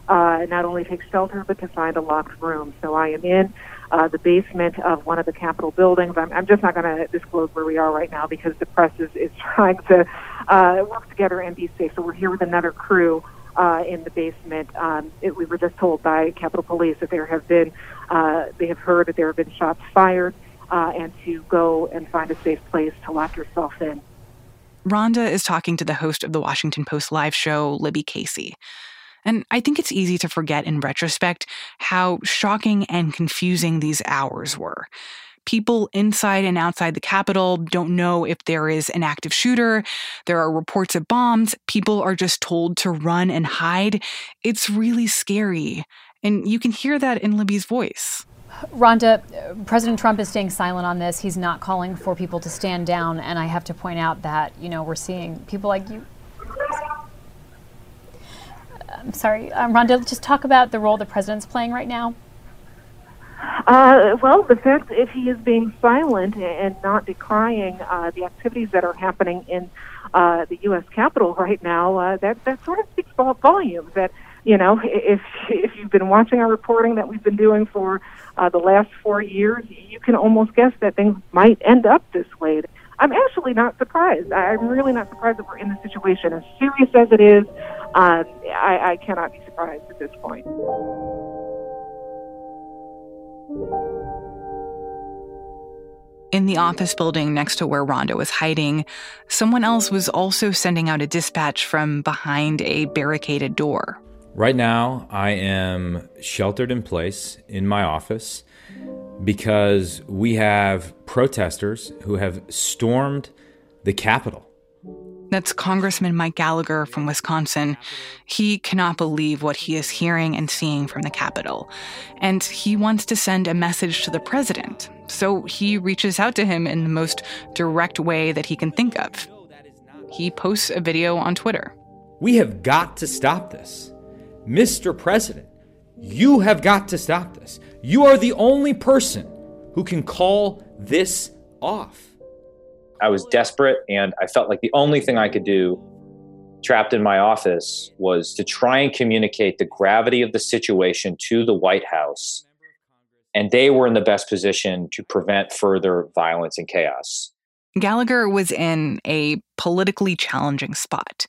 uh, not only take shelter, but to find a locked room. So I am in uh, the basement of one of the Capitol buildings. I'm, I'm just not going to disclose where we are right now because the press is, is trying to uh, work together and be safe. So we're here with another crew uh, in the basement. Um, it, we were just told by Capitol Police that there have been, uh, they have heard that there have been shots fired, uh, and to go and find a safe place to lock yourself in. Rhonda is talking to the host of the Washington Post live show, Libby Casey. And I think it's easy to forget in retrospect how shocking and confusing these hours were. People inside and outside the Capitol don't know if there is an active shooter. There are reports of bombs. People are just told to run and hide. It's really scary. And you can hear that in Libby's voice. Rhonda, President Trump is staying silent on this. He's not calling for people to stand down. And I have to point out that, you know, we're seeing people like you I'm sorry, um, Rhonda, just talk about the role the president's playing right now. Uh, well, the fact if he is being silent and not decrying uh, the activities that are happening in uh, the U.S. Capitol right now, uh, that that sort of speaks volumes. That you know, if if you've been watching our reporting that we've been doing for uh, the last four years, you can almost guess that things might end up this way. I'm actually not surprised. I'm really not surprised that we're in this situation. As serious as it is, uh, I, I cannot be surprised at this point. In the office building next to where Rhonda was hiding, someone else was also sending out a dispatch from behind a barricaded door. Right now, I am sheltered in place in my office because we have protesters who have stormed the Capitol. That's Congressman Mike Gallagher from Wisconsin. He cannot believe what he is hearing and seeing from the Capitol. And he wants to send a message to the president. So he reaches out to him in the most direct way that he can think of. He posts a video on Twitter. We have got to stop this. Mr. President, you have got to stop this. You are the only person who can call this off. I was desperate and I felt like the only thing I could do trapped in my office was to try and communicate the gravity of the situation to the White House. And they were in the best position to prevent further violence and chaos. Gallagher was in a politically challenging spot.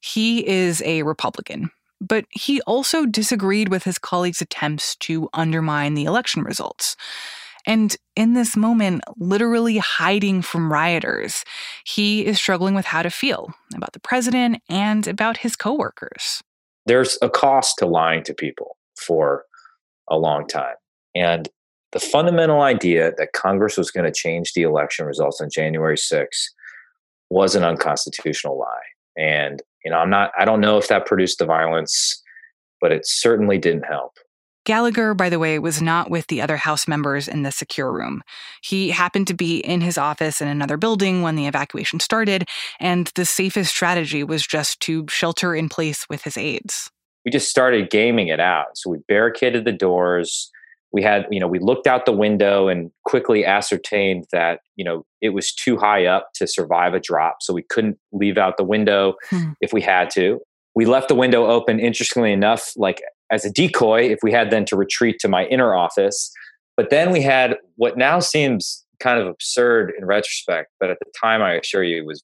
He is a Republican, but he also disagreed with his colleagues' attempts to undermine the election results. And in this moment, literally hiding from rioters, he is struggling with how to feel about the president and about his coworkers. There's a cost to lying to people for a long time. And the fundamental idea that Congress was going to change the election results on January 6th was an unconstitutional lie. And, you know, I'm not, I don't know if that produced the violence, but it certainly didn't help. Gallagher, by the way, was not with the other House members in the secure room. He happened to be in his office in another building when the evacuation started, and the safest strategy was just to shelter in place with his aides. We just started gaming it out. So we barricaded the doors. We had, you know, we looked out the window and quickly ascertained that, you know, it was too high up to survive a drop. So we couldn't leave out the window hmm. if we had to. We left the window open, interestingly enough, like as a decoy if we had then to retreat to my inner office. But then we had what now seems kind of absurd in retrospect, but at the time, I assure you, it was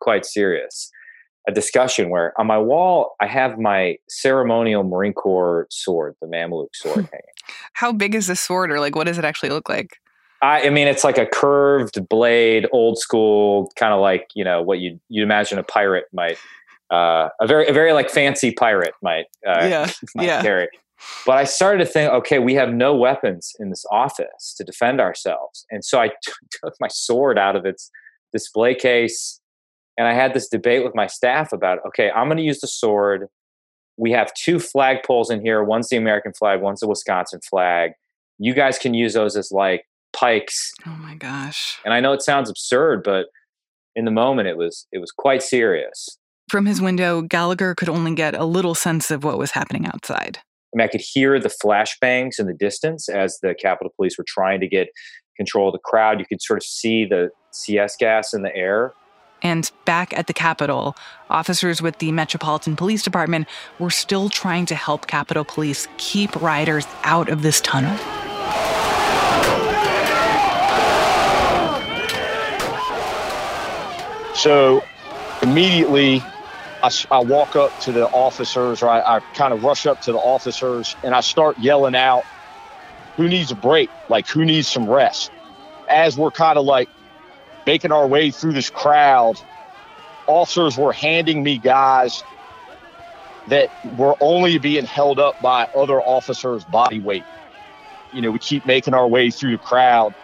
quite serious. A discussion where on my wall, I have my ceremonial Marine Corps sword, the Mameluke sword hanging. How big is this sword, or like what does it actually look like? I, I mean, it's like a curved blade, old school, kind of like you know what you you imagine a pirate might uh, a very a very like fancy pirate might uh, yeah might yeah carry. But I started to think, okay, we have no weapons in this office to defend ourselves, and so I t- took my sword out of its display case, and I had this debate with my staff about, okay, I'm going to use the sword. We have two flagpoles in here. One's the American flag. One's the Wisconsin flag. You guys can use those as like pikes. Oh my gosh! And I know it sounds absurd, but in the moment, it was it was quite serious. From his window, Gallagher could only get a little sense of what was happening outside. I mean, I could hear the flashbangs in the distance as the Capitol Police were trying to get control of the crowd. You could sort of see the CS gas in the air. And back at the Capitol, officers with the Metropolitan Police Department were still trying to help Capitol Police keep rioters out of this tunnel. So immediately I, I, walk up to the officers, or I, I kind of rush up to the officers, and I start yelling out, "Who needs a break? Like, who needs some rest?" As we're kind of like making our way through this crowd, officers were handing me guys that were only being held up by other officers' body weight. You know, we keep making our way through the crowd.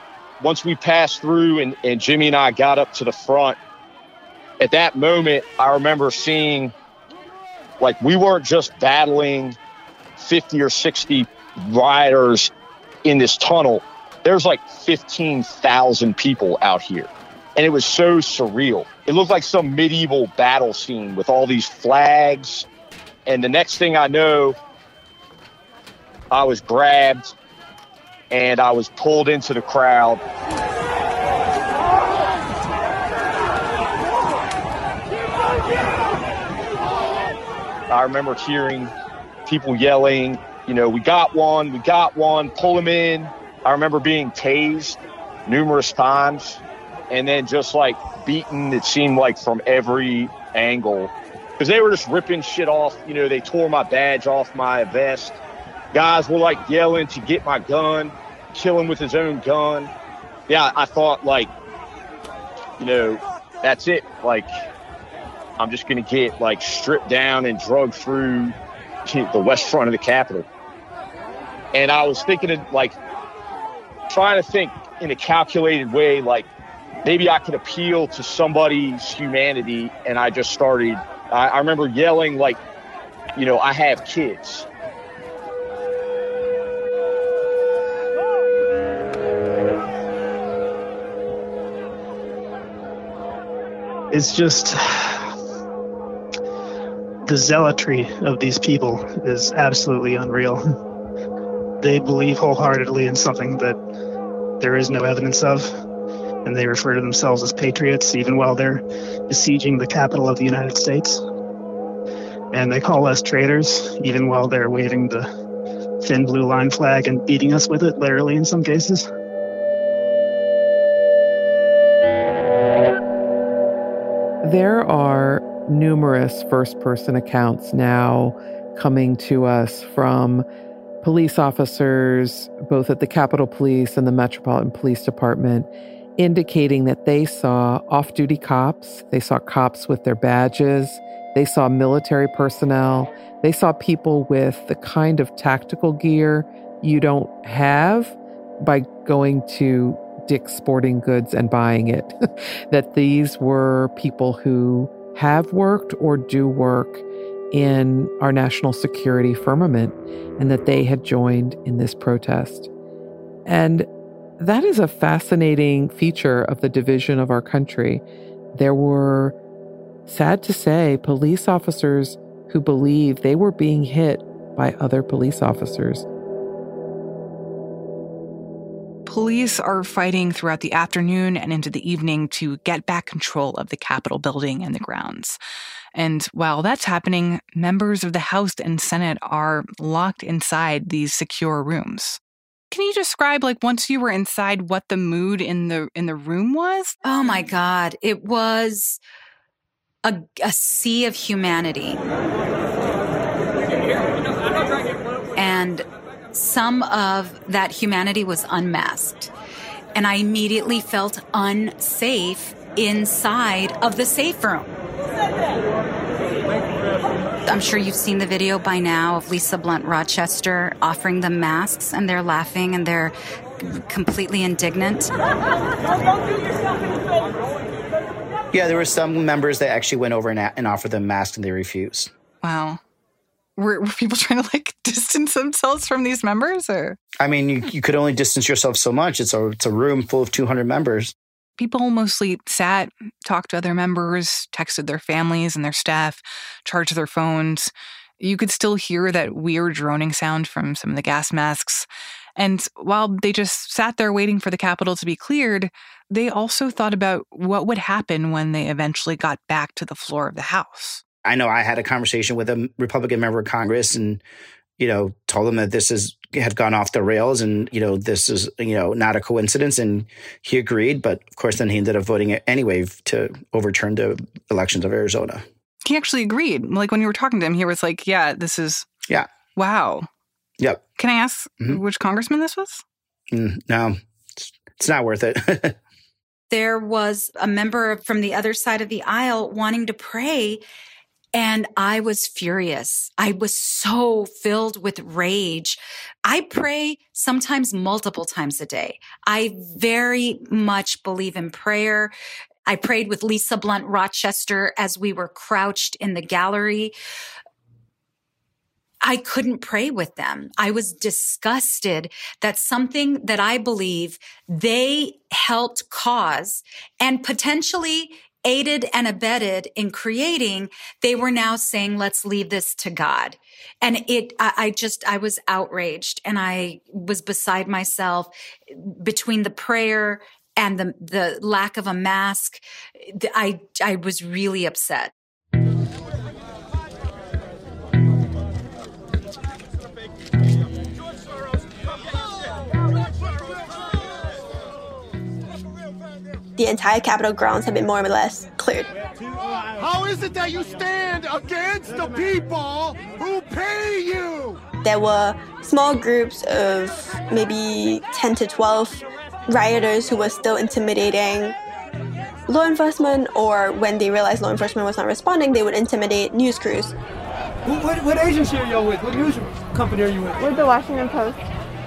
Once we passed through, and, and Jimmy and I got up to the front, at that moment, I remember seeing like we weren't just battling 50 or 60 riders in this tunnel. There's like 15,000 people out here. And it was so surreal. It looked like some medieval battle scene with all these flags And the next thing I know, I was grabbed and I was pulled into the crowd. I remember hearing people yelling, you know, we got one, we got one, pull him in. I remember being tased numerous times and then just like beaten, it seemed like from every angle. Because they were just ripping shit off. You know, they tore my badge off my vest. Guys were like yelling to get my gun, killing with his own gun. Yeah, I thought like, you know, that's it. Like, I'm just going to get like stripped down and drugged through the west front of the Capitol. And I was thinking of like trying to think in a calculated way, like maybe I could appeal to somebody's humanity. And I just started, I, I remember yelling, like, you know, I have kids. It's just the zealotry of these people is absolutely unreal. They believe wholeheartedly in something that there is no evidence of, and they refer to themselves as patriots even while they're besieging the capital of the United States. And they call us traitors even while they're waving the thin blue line flag and beating us with it, literally in some cases. There are numerous first person accounts now coming to us from police officers, both at the Capitol Police and the Metropolitan Police Department, indicating that they saw off duty cops, they saw cops with their badges, they saw military personnel, they saw people with the kind of tactical gear you don't have by going to Dick's Sporting Goods and buying it. that these were people who have worked or do work in our national security firmament and that they had joined in this protest. And that is a fascinating feature of the division of our country. There were, sad to say, police officers who believed they were being hit by other police officers. Police are fighting throughout the afternoon and into the evening to get back control of the Capitol building and the grounds. And while that's happening, members of the House and Senate are locked inside these secure rooms. Can you describe like once you were inside what the mood in the in the room was? Oh my god, it was a, a sea of humanity. And some of that humanity was unmasked. And I immediately felt unsafe inside of the safe room. I'm sure you've seen the video by now of Lisa Blunt Rochester offering them masks, and they're laughing and they're completely indignant. Yeah, there were some members that actually went over and, and offered them masks and they refused. Wow. Were, were people trying to like distance themselves from these members or? I mean, you, you could only distance yourself so much. It's a, it's a room full of 200 members. People mostly sat, talked to other members, texted their families and their staff, charged their phones. You could still hear that weird droning sound from some of the gas masks. And while they just sat there waiting for the Capitol to be cleared, they also thought about what would happen when they eventually got back to the floor of the House. I know I had a conversation with a Republican member of Congress and, you know, told him that this is had gone off the rails and, you know, this is, you know, not a coincidence. And he agreed. But of course, then he ended up voting anyway to overturn the elections of Arizona. He actually agreed. Like when you were talking to him, he was like, yeah, this is. Yeah. Wow. Yep. Can I ask mm-hmm. which congressman this was? Mm, no, it's not worth it. there was a member from the other side of the aisle wanting to pray and I was furious. I was so filled with rage. I pray sometimes multiple times a day. I very much believe in prayer. I prayed with Lisa Blunt Rochester as we were crouched in the gallery. I couldn't pray with them. I was disgusted that something that I believe they helped cause and potentially aided and abetted in creating, they were now saying, let's leave this to God. And it, I, I just, I was outraged and I was beside myself between the prayer and the, the lack of a mask. I, I was really upset. The entire Capitol grounds have been more or less cleared. How is it that you stand against the people who pay you? There were small groups of maybe 10 to 12 rioters who were still intimidating law enforcement, or when they realized law enforcement was not responding, they would intimidate news crews. What, what agency are you with? What news company are you with? With the Washington Post.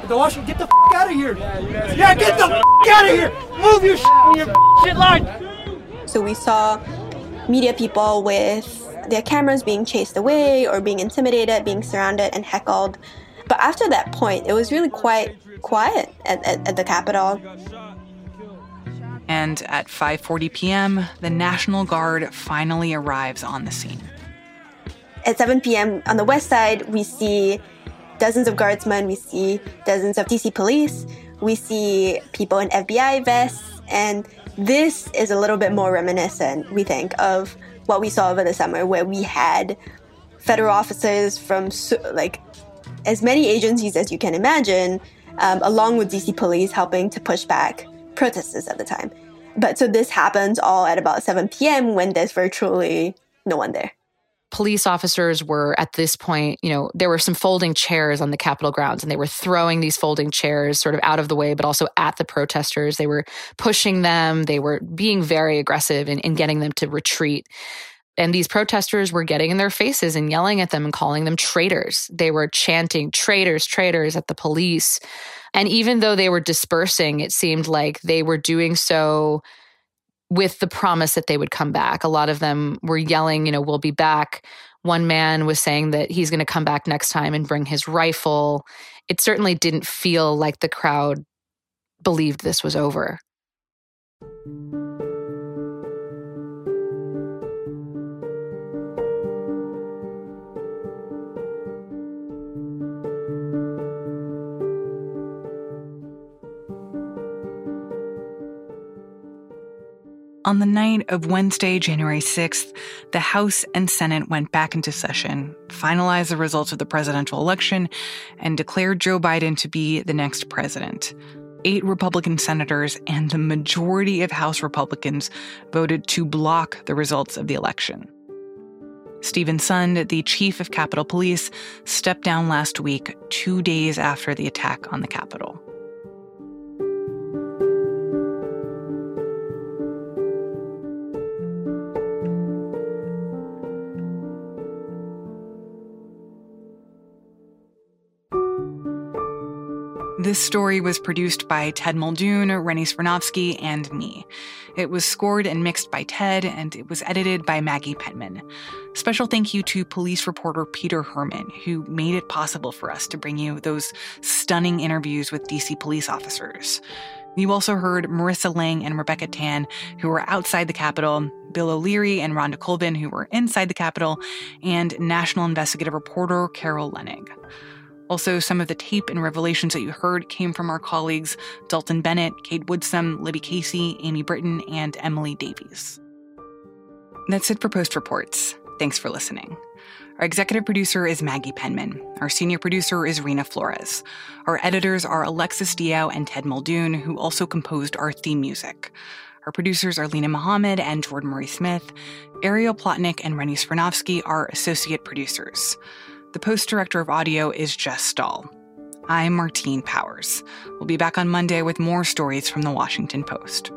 The Washington, get the f- out of here! Yeah, get the f- out of here! Move your shit, your shit line! So we saw media people with their cameras being chased away or being intimidated, being surrounded and heckled. But after that point, it was really quite quiet at, at, at the Capitol. And at 5:40 p.m., the National Guard finally arrives on the scene. At 7 p.m. on the west side, we see dozens of guardsmen, we see dozens of DC police, we see people in FBI vests, and this is a little bit more reminiscent, we think, of what we saw over the summer, where we had federal officers from like as many agencies as you can imagine, um, along with DC police helping to push back protesters at the time. But so this happens all at about 7 p.m. when there's virtually no one there police officers were at this point, you know, there were some folding chairs on the Capitol grounds and they were throwing these folding chairs sort of out of the way, but also at the protesters. They were pushing them. They were being very aggressive in, in getting them to retreat. And these protesters were getting in their faces and yelling at them and calling them traitors. They were chanting traitors, traitors at the police. And even though they were dispersing, it seemed like they were doing so with the promise that they would come back. A lot of them were yelling, you know, we'll be back. One man was saying that he's going to come back next time and bring his rifle. It certainly didn't feel like the crowd believed this was over. On the night of Wednesday, January 6th, the House and Senate went back into session, finalized the results of the presidential election, and declared Joe Biden to be the next president. Eight Republican senators and the majority of House Republicans voted to block the results of the election. Steven Sund, the chief of Capitol Police, stepped down last week, two days after the attack on the Capitol. This story was produced by Ted Muldoon, Rennie Svirnovskiy, and me. It was scored and mixed by Ted, and it was edited by Maggie Penman. Special thank you to police reporter Peter Hermann, who made it possible for us to bring you those stunning interviews with DC police officers. You also heard Marissa Lang and Rebecca Tan, who were outside the Capitol, Bill O'Leary and Rhonda Colvin, who were inside the Capitol, and national investigative reporter Carol Leonnig. Also, some of the tape and revelations that you heard came from our colleagues Dalton Bennett, Kate Woodsome, Libby Casey, Amy Brittain, and Emily Davies. That's it for Post Reports. Thanks for listening. Our executive producer is Maggie Penman. Our senior producer is Reena Flores. Our editors are Alexis Diao and Ted Muldoon, who also composed our theme music. Our producers are Linah Mohammad and Jordan Marie Smith. Ariel Plotnick and Rennie Svirnovskiy are associate producers. The post director of audio is Jess Stahl. I'm Martine Powers. We'll be back on Monday with more stories from the Washington Post.